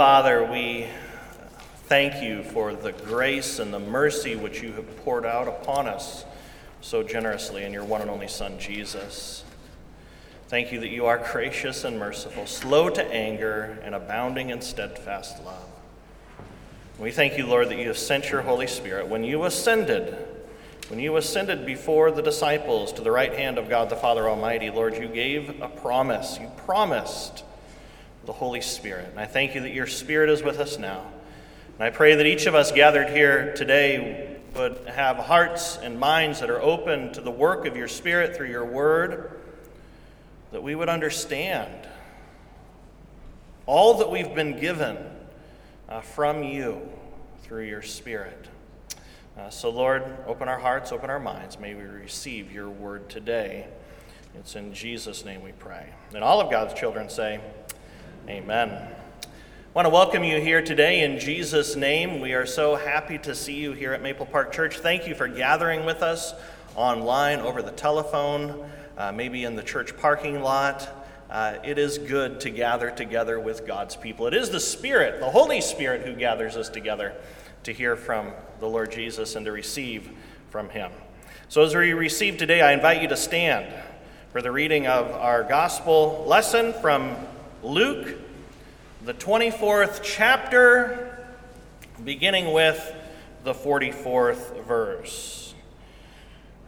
Father, we thank you for the grace and the mercy which you have poured out upon us so generously in your one and only Son, Jesus. Thank you that you are gracious and merciful, slow to anger, and abounding in steadfast love. We thank you, Lord, that you have sent your Holy Spirit. When you ascended, when you ascended before the disciples to the right hand of God the Father Almighty, Lord, you gave a promise. You promised the Holy Spirit. And I thank you that your Spirit is with us now. And I pray that each of us gathered here today would have hearts and minds that are open to the work of your Spirit through your word, that we would understand all that we've been given uh, from you through your Spirit. Uh, so, Lord, open our hearts, open our minds. May we receive your word today. It's in Jesus' name we pray. And all of God's children say, Amen. I want to welcome you here today in Jesus' name. We are so happy to see you here at Maple Park Church. Thank you for gathering with us online, over the telephone, uh, maybe in the church parking lot. Uh, it is good to gather together with God's people. It is the Spirit, the Holy Spirit, who gathers us together to hear from the Lord Jesus and to receive from Him. So, as we receive today, I invite you to stand for the reading of our gospel lesson from Luke, the 24th chapter, beginning with the 44th verse.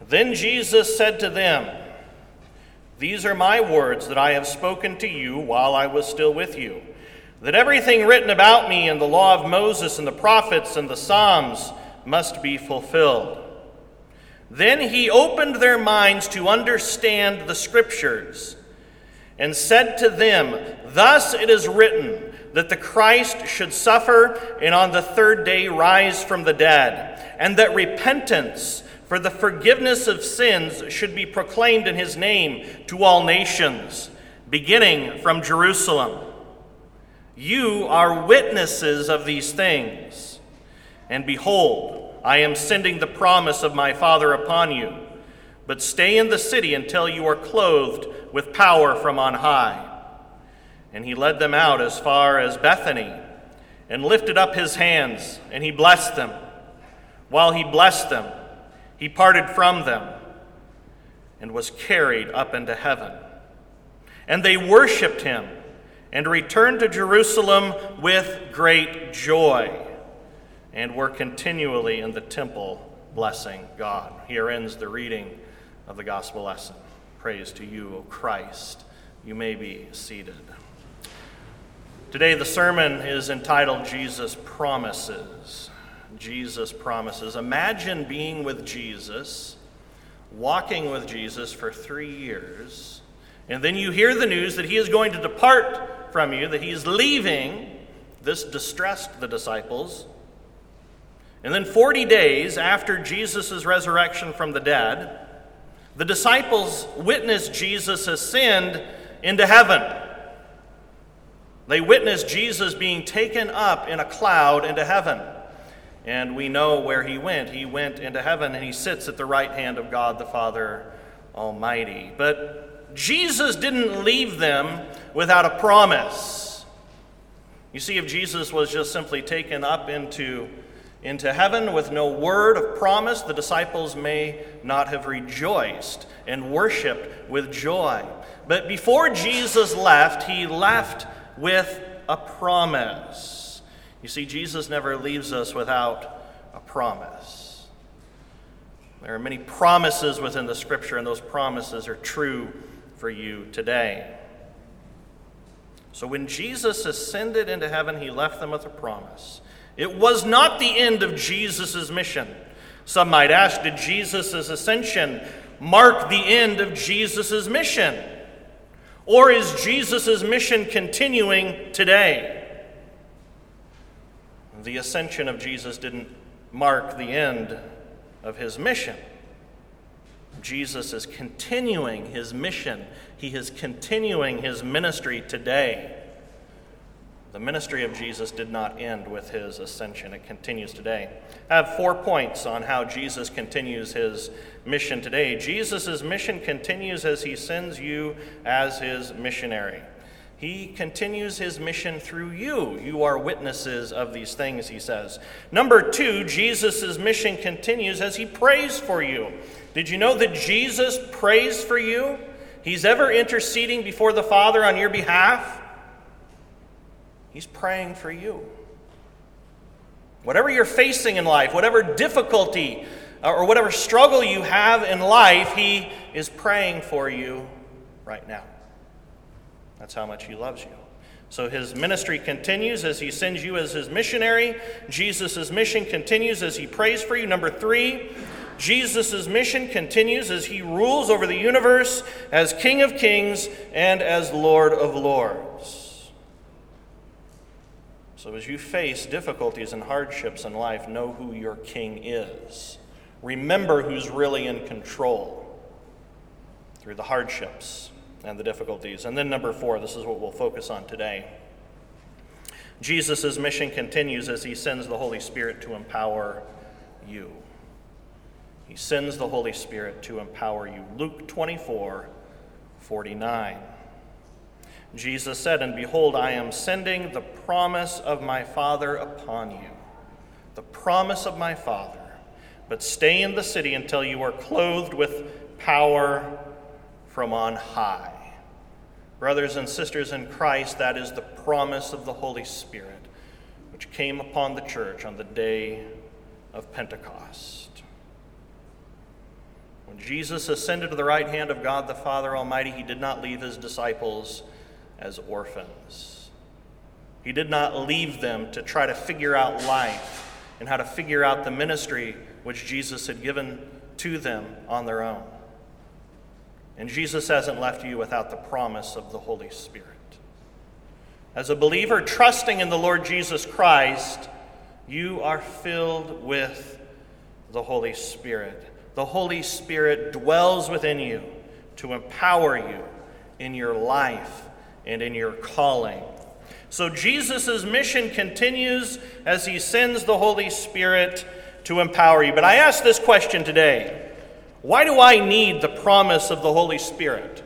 Then Jesus said to them, These are my words that I have spoken to you while I was still with you that everything written about me in the law of Moses and the prophets and the Psalms must be fulfilled. Then he opened their minds to understand the Scriptures and said to them, Thus it is written that the Christ should suffer and on the third day rise from the dead, and that repentance for the forgiveness of sins should be proclaimed in his name to all nations, beginning from Jerusalem. You are witnesses of these things. And behold, I am sending the promise of my Father upon you. But stay in the city until you are clothed with power from on high. And he led them out as far as Bethany and lifted up his hands, and he blessed them. While he blessed them, he parted from them and was carried up into heaven. And they worshiped him and returned to Jerusalem with great joy, and were continually in the temple blessing God. Here ends the reading of the gospel lesson. Praise to you, O Christ. You may be seated. Today, the sermon is entitled Jesus Promises. Jesus Promises. Imagine being with Jesus, walking with Jesus for three years, and then you hear the news that he is going to depart from you that he's leaving. This distressed the disciples. And then 40 days after Jesus' resurrection from the dead, the disciples witnessed Jesus ascend into heaven. They witnessed Jesus being taken up in a cloud into heaven. And we know where he went. He went into heaven and he sits at the right hand of God the Father Almighty. But Jesus didn't leave them without a promise. You see, if Jesus was just simply taken up into, into heaven with no word of promise, the disciples may not have rejoiced and worshiped with joy. But before Jesus left, he left with a promise. You see, Jesus never leaves us without a promise. There are many promises within the scripture, and those promises are true for you today. So when Jesus ascended into heaven, he left them with a promise. It was not the end of Jesus' mission. Some might ask, did Jesus' ascension mark the end of Jesus' mission? Or is Jesus' mission continuing today? The ascension of Jesus didn't mark the end of his mission. Jesus is continuing his mission, he is continuing his ministry today. The ministry of Jesus did not end with his ascension, it continues today. I have four points on how Jesus continues his mission today. Jesus' mission continues as he sends you as his missionary. He continues his mission through you. You are witnesses of these things, he says. Number two, Jesus' mission continues as he prays for you. Did you know that Jesus prays for you? He's ever interceding before the Father on your behalf. He's praying for you. Whatever you're facing in life, whatever difficulty uh, or whatever struggle you have in life, He is praying for you right now. That's how much He loves you. So his ministry continues as he sends you as his missionary. Jesus' mission continues as he prays for you. Number three, Jesus' mission continues as he rules over the universe as King of Kings and as Lord of Lords. So, as you face difficulties and hardships in life, know who your King is. Remember who's really in control through the hardships and the difficulties. And then, number four, this is what we'll focus on today. Jesus' mission continues as he sends the Holy Spirit to empower you. He sends the Holy Spirit to empower you. Luke 24 49. Jesus said, And behold, I am sending the promise of my Father upon you. The promise of my Father. But stay in the city until you are clothed with power from on high. Brothers and sisters in Christ, that is the promise of the Holy Spirit, which came upon the church on the day of Pentecost. When Jesus ascended to the right hand of God the Father Almighty, he did not leave his disciples as orphans. He did not leave them to try to figure out life and how to figure out the ministry which Jesus had given to them on their own. And Jesus hasn't left you without the promise of the Holy Spirit. As a believer trusting in the Lord Jesus Christ, you are filled with the Holy Spirit. The Holy Spirit dwells within you to empower you in your life and in your calling. So Jesus' mission continues as he sends the Holy Spirit to empower you. But I ask this question today why do I need the promise of the Holy Spirit?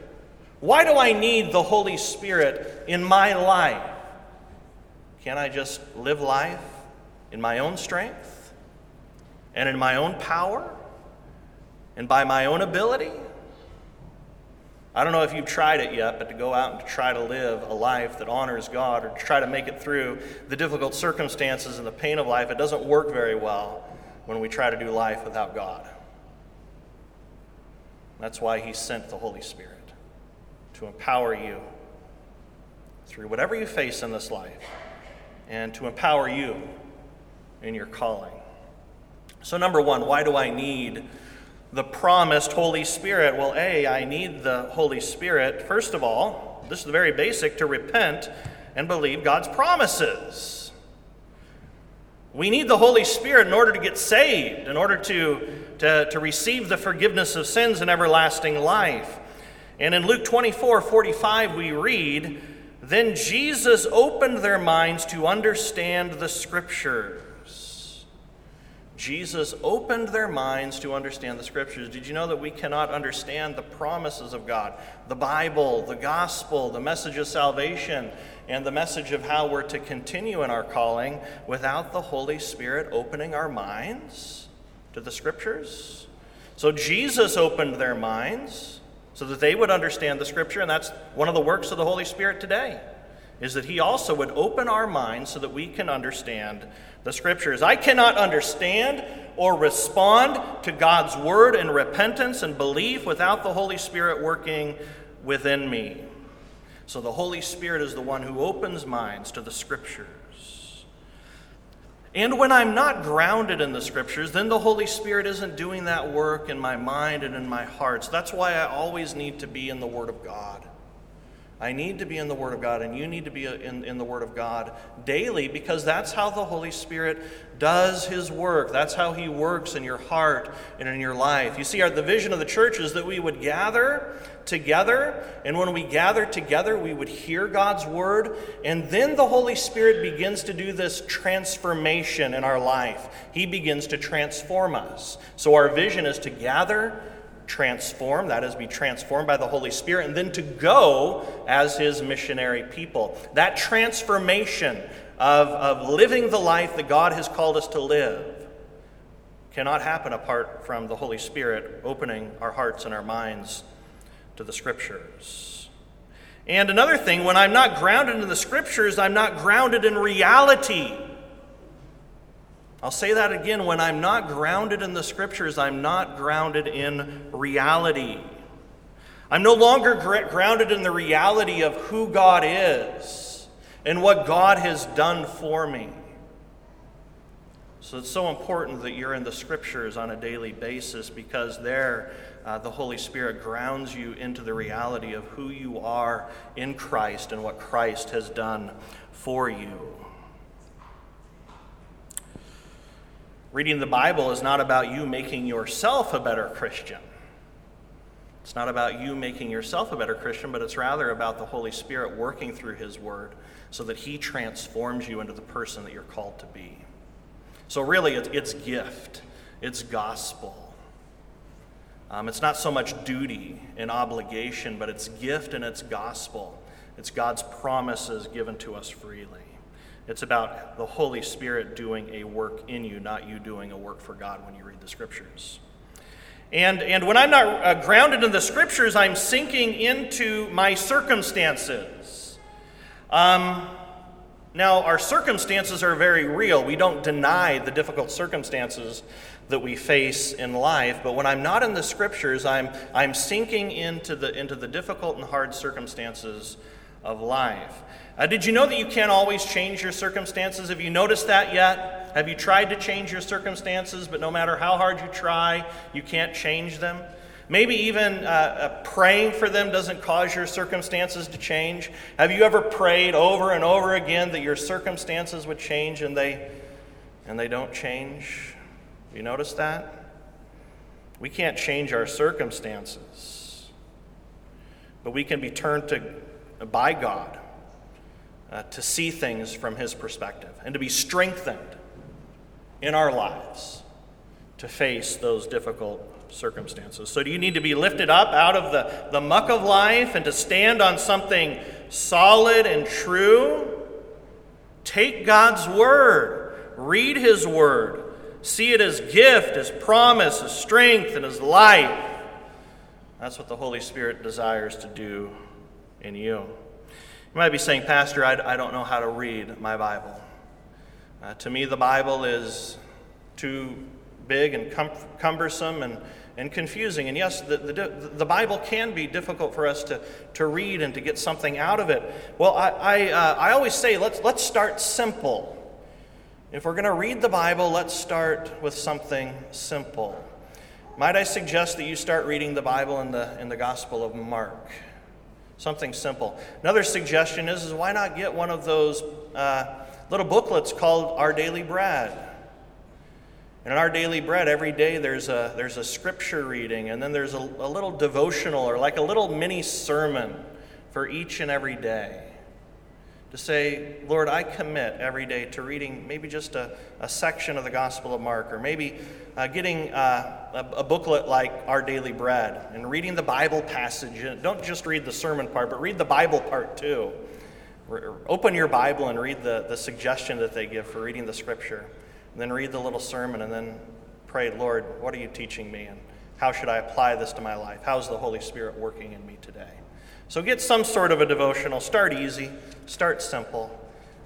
Why do I need the Holy Spirit in my life? Can't I just live life in my own strength and in my own power and by my own ability? I don't know if you've tried it yet, but to go out and to try to live a life that honors God or to try to make it through the difficult circumstances and the pain of life, it doesn't work very well when we try to do life without God. That's why He sent the Holy Spirit to empower you through whatever you face in this life and to empower you in your calling. So, number one, why do I need the promised Holy Spirit? Well, A, I need the Holy Spirit, first of all, this is the very basic, to repent and believe God's promises. We need the Holy Spirit in order to get saved, in order to to, to receive the forgiveness of sins and everlasting life. And in Luke 24 45, we read, Then Jesus opened their minds to understand the Scriptures. Jesus opened their minds to understand the Scriptures. Did you know that we cannot understand the promises of God, the Bible, the gospel, the message of salvation, and the message of how we're to continue in our calling without the Holy Spirit opening our minds? to the scriptures. So Jesus opened their minds so that they would understand the scripture, and that's one of the works of the Holy Spirit today. Is that he also would open our minds so that we can understand the scriptures. I cannot understand or respond to God's word in repentance and belief without the Holy Spirit working within me. So the Holy Spirit is the one who opens minds to the scriptures. And when I'm not grounded in the scriptures, then the Holy Spirit isn't doing that work in my mind and in my heart. So that's why I always need to be in the Word of God. I need to be in the Word of God, and you need to be uh, in, in the Word of God daily because that's how the Holy Spirit does His work. That's how He works in your heart and in your life. You see, our, the vision of the church is that we would gather together. And when we gather together, we would hear God's word. And then the Holy Spirit begins to do this transformation in our life. He begins to transform us. So our vision is to gather transform, that is, be transformed by the Holy Spirit, and then to go as His missionary people. That transformation of, of living the life that God has called us to live cannot happen apart from the Holy Spirit opening our hearts and our minds to the Scriptures. And another thing, when I'm not grounded in the Scriptures, I'm not grounded in reality. I'll say that again. When I'm not grounded in the Scriptures, I'm not grounded in reality. I'm no longer grounded in the reality of who God is and what God has done for me. So it's so important that you're in the Scriptures on a daily basis because there uh, the Holy Spirit grounds you into the reality of who you are in Christ and what Christ has done for you. Reading the Bible is not about you making yourself a better Christian. It's not about you making yourself a better Christian, but it's rather about the Holy Spirit working through His Word so that He transforms you into the person that you're called to be. So, really, it's, gift, it's gospel. Um, it's not so much duty and obligation, but it's gift and it's gospel. It's God's promises given to us freely. It's about the Holy Spirit doing a work in you, not you doing a work for God when you read the Scriptures. And, and when I'm not uh, grounded in the Scriptures, I'm sinking into my circumstances. Um, now, our circumstances are very real. We don't deny the difficult circumstances that we face in life, but when I'm not in the Scriptures, I'm, I'm sinking into the, into the difficult and hard circumstances of life. Uh, did you know that you can't always change your circumstances? Have you noticed that yet? Have you tried to change your circumstances, but no matter how hard you try, you can't change them? Maybe even uh, uh, praying for them doesn't cause your circumstances to change. Have you ever prayed over and over again that your circumstances would change and they, and they don't change? You notice that? We can't change our circumstances, but we can be turned to by God uh, to see things from His perspective and to be strengthened in our lives to face those difficult circumstances. So, do you need to be lifted up out of the, the muck of life and to stand on something solid and true? Take God's Word, read His Word, see it as gift, as promise, as strength, and as life. That's what the Holy Spirit desires to do in you. You might be saying, Pastor, I, I don't know how to read my Bible. Uh, to me, the Bible is too big and cum- cumbersome and, and confusing. And yes, the, the, the, Bible can be difficult for us to, to read and to get something out of it. Well, I, I, uh, I always say let's, let's start simple. If we're going to read the Bible, let's start with something simple. Might I suggest that you start reading the Bible in the, in the Gospel of Mark? Something simple. Another suggestion is, is why not get one of those uh, little booklets called Our Daily Bread? And in Our Daily Bread, every day there's a, there's a scripture reading, and then there's a, a little devotional or like a little mini sermon for each and every day to say, Lord, I commit every day to reading maybe just a, a section of the Gospel of Mark, or maybe uh, getting uh, a, a, booklet like Our Daily Bread and reading the Bible passage. Don't just read the sermon part, but read the Bible part too. Open your Bible and read the, the suggestion that they give for reading the Scripture. And then read the little sermon and then pray, Lord, what are you teaching me? And how should I apply this to my life? How's the Holy Spirit working in me today? So get some sort of a devotional. Start easy, start simple,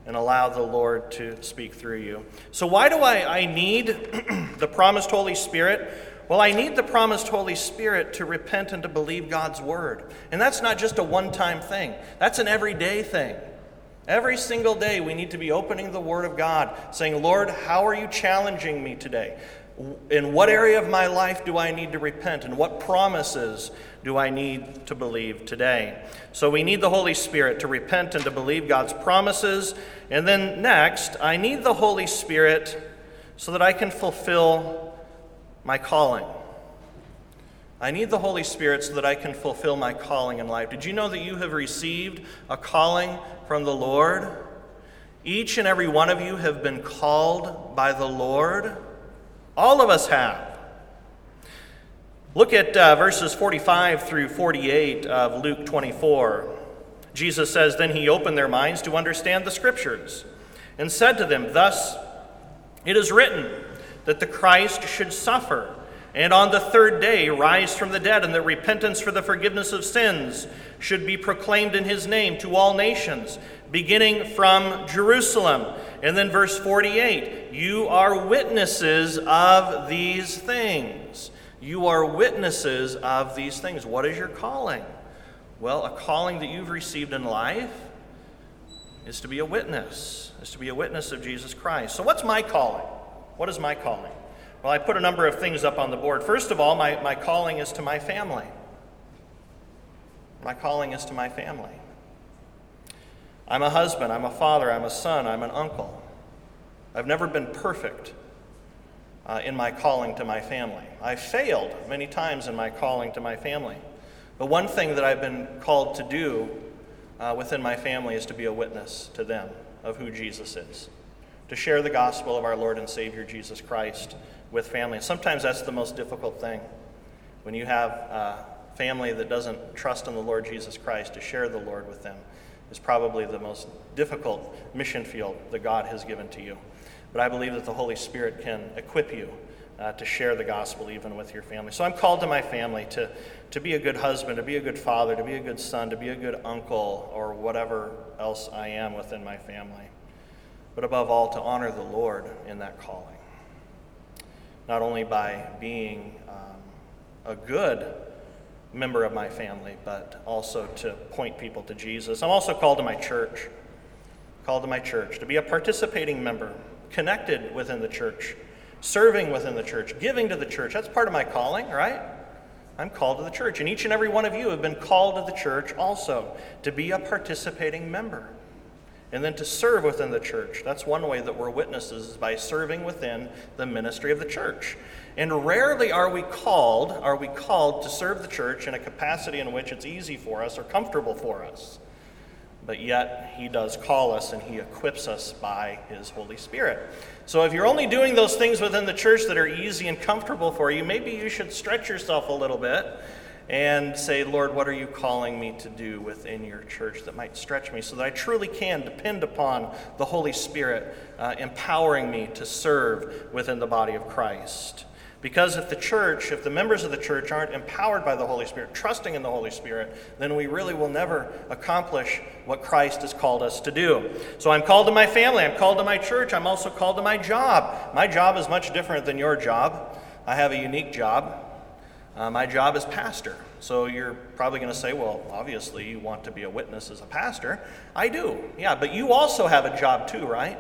and allow the Lord to speak through you. So, why do I, I need the promised Holy Spirit? Well, I need the promised Holy Spirit to repent and to believe God's word. And that's not just a one time thing, that's an everyday thing. Every single day, we need to be opening the Word of God, saying, Lord, how are you challenging me today? In what area of my life do I need to repent? And what promises do I need to believe today? So we need the Holy Spirit to repent and to believe God's promises. And then next, I need the Holy Spirit so that I can fulfill my calling. I need the Holy Spirit so that I can fulfill my calling in life. Did you know that you have received a calling from the Lord? Each and every one of you have been called by the Lord. All of us have. Look at uh, verses 45 through 48 of Luke 24. Jesus says, Then he opened their minds to understand the scriptures and said to them, Thus it is written that the Christ should suffer and on the third day rise from the dead, and that repentance for the forgiveness of sins should be proclaimed in his name to all nations, beginning from Jerusalem. And then verse 48 You are witnesses of these things. You are witnesses of these things. What is your calling? Well, a calling that you've received in life is to be a witness, is to be a witness of Jesus Christ. So, what's my calling? What is my calling? Well, I put a number of things up on the board. First of all, my, my calling is to my family. My calling is to my family. I'm a husband, I'm a father, I'm a son, I'm an uncle. I've never been perfect uh, in my calling to my family. I failed many times in my calling to my family. But one thing that I've been called to do uh, within my family is to be a witness to them of who Jesus is, to share the gospel of our Lord and Savior Jesus Christ with family. And sometimes that's the most difficult thing. When you have a family that doesn't trust in the Lord Jesus Christ, to share the Lord with them is probably the most difficult mission field that God has given to you. But I believe that the Holy Spirit can equip you uh, to share the gospel even with your family. So I'm called to my family to, to be a good husband, to be a good father, to be a good son, to be a good uncle, or whatever else I am within my family. But above all, to honor the Lord in that calling not only by being um, a good member of my family, but also to point people to Jesus. I'm also called to my church, called to my church to be a participating member, connected within the church, serving within the church, giving to the church. That's part of my calling, right? I'm called to the church. And each and every one of you have been called to the church also to be a participating member and then to serve within the church. That's one way that we're witnesses is by serving within the ministry of the church. And rarely are we called, are we called to serve the church in a capacity in which it's easy for us or comfortable for us. But yet he does call us and he equips us by his Holy Spirit. So if you're only doing those things within the church that are easy and comfortable for you, maybe you should stretch yourself a little bit and say, Lord, what are you calling me to do within your church that might stretch me so that I truly can depend upon the Holy Spirit uh, empowering me to serve within the body of Christ? Because if the church, if the members of the church aren't empowered by the Holy Spirit, trusting in the Holy Spirit, then we really will never accomplish what Christ has called us to do. So I'm called to my family, I'm called to my church, I'm also called to my job. My job is much different than your job. I have a unique job. Uh, my job is pastor. So you're probably going to say, well, obviously you want to be a witness as a pastor. I do, yeah, but you also have a job too, right?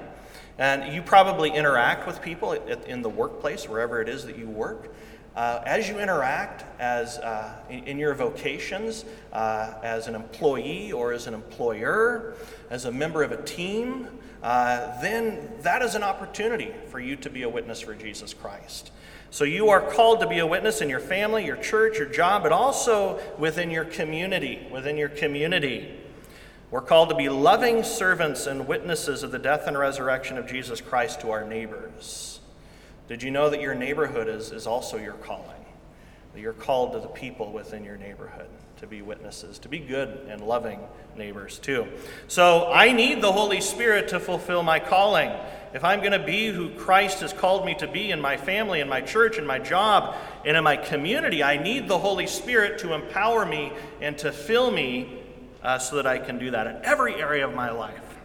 And you probably interact with people in the workplace, wherever it is that you work. Uh, as you interact as uh, in, in, your vocations, uh, as an employee or as an employer, as a member of a team, uh, then that is an opportunity for you to be a witness for Jesus Christ. So you are called to be a witness in your family, your church, your job, but also within your community, within your community. We're called to be loving servants and witnesses of the death and resurrection of Jesus Christ to our neighbors. Did you know that your neighborhood is, is also your calling? That you're called to the people within your neighborhood to be witnesses, to be good and loving neighbors too. So I need the Holy Spirit to fulfill my calling if I'm going to be who Christ has called me to be in my family, in my church, in my job, and in my community, I need the Holy Spirit to empower me and to fill me uh, so that I can do that in every area of my life.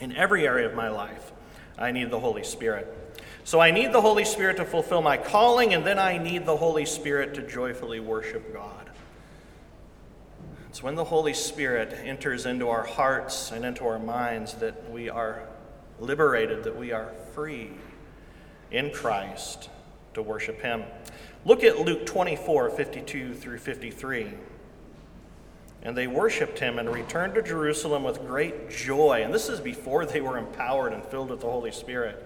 In every area of my life, I need the Holy Spirit. So I need the Holy Spirit to fulfill my calling, and then I need the Holy Spirit to joyfully worship God. It's when the Holy Spirit enters into our hearts and into our minds that we are liberated, that we are free in Christ to worship Him. Look at Luke 24 52 through 53. And they worshiped him and returned to Jerusalem with great joy. And this is before they were empowered and filled with the Holy Spirit.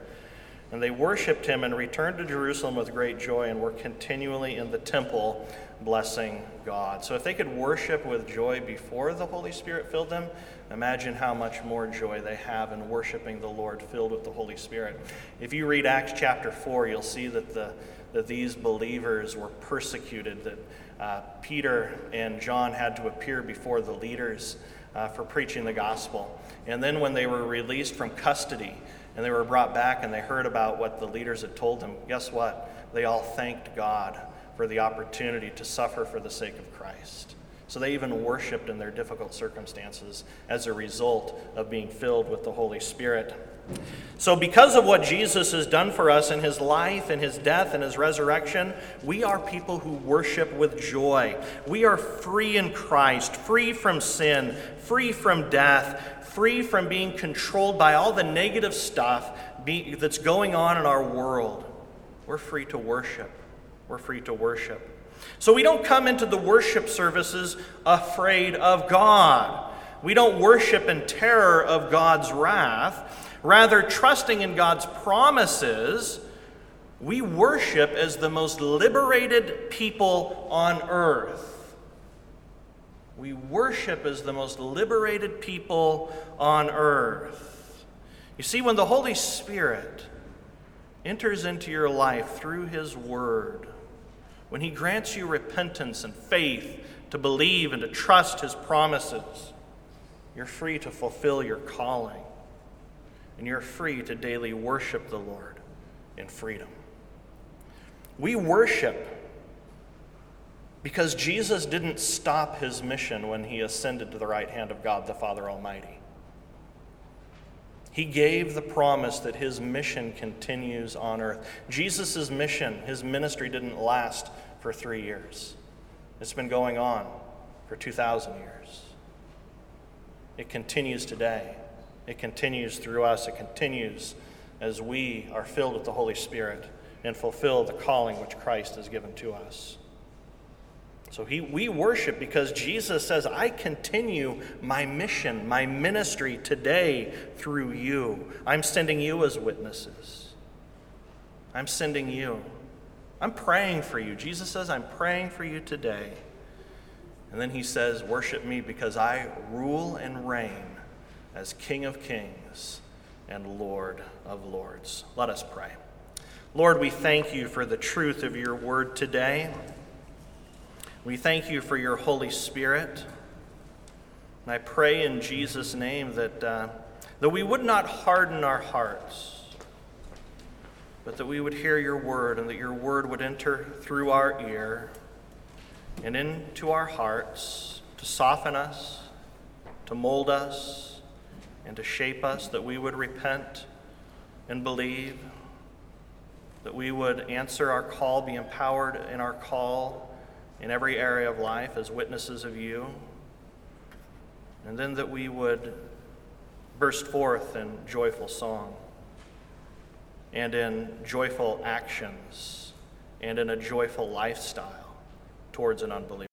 And they worshiped him and returned to Jerusalem with great joy and were continually in the temple blessing God. So if they could worship with joy before the Holy Spirit filled them, imagine how much more joy they have in worshiping the Lord filled with the Holy Spirit. If you read Acts chapter 4, you'll see that, the, that these believers were persecuted, that uh, Peter and John had to appear before the leaders uh, for preaching the gospel. And then when they were released from custody, and they were brought back and they heard about what the leaders had told them, guess what? They all thanked God for the opportunity to suffer for the sake of Christ. So they even worshiped in their difficult circumstances as a result of being filled with the Holy Spirit. So, because of what Jesus has done for us in his life in his death and his resurrection, we are people who worship with joy. We are free in Christ, free from sin, free from death, free from being controlled by all the negative stuff that's going on in our world. We're free to worship. We're free to worship. So we don't come into the worship services afraid of God. We don't worship in terror of God's wrath. Rather, trusting in God's promises, we worship as the most liberated people on earth we worship as the most liberated people on earth. You see, when the Holy Spirit enters into your life through His Word, when He grants you repentance and faith to believe and to trust His promises, you're free to fulfill your calling. And you're free to daily worship the Lord in freedom. We worship because Jesus didn't stop his mission when he ascended to the right hand of God the Father Almighty. He gave the promise that his mission continues on earth. Jesus' mission, his ministry, didn't last for three years, it's been going on for 2,000 years. It continues today, it continues through us, it continues as we are filled with the Holy Spirit and fulfill the calling which Christ has given to us. So he, we worship because Jesus says, I continue my mission, my ministry today through you. I'm sending you as witnesses. I'm sending you. I'm praying for you. Jesus says, I'm praying for you today. And then he says, Worship me because I rule and reign as King of kings and Lord of lords. Let us pray. Lord, we thank you for the truth of your word today. We thank you for your Holy Spirit. And I pray in Jesus' name that, uh, that we would not harden our hearts, but that we would hear your word and that your word would enter through our ear and into our hearts to soften us, to mold us, and to shape us, that we would repent and believe, that we would answer our call, be empowered in our call in every area of life as witnesses of you. And then that we would burst forth in joyful song and in joyful actions and in a joyful lifestyle towards an unbeliever.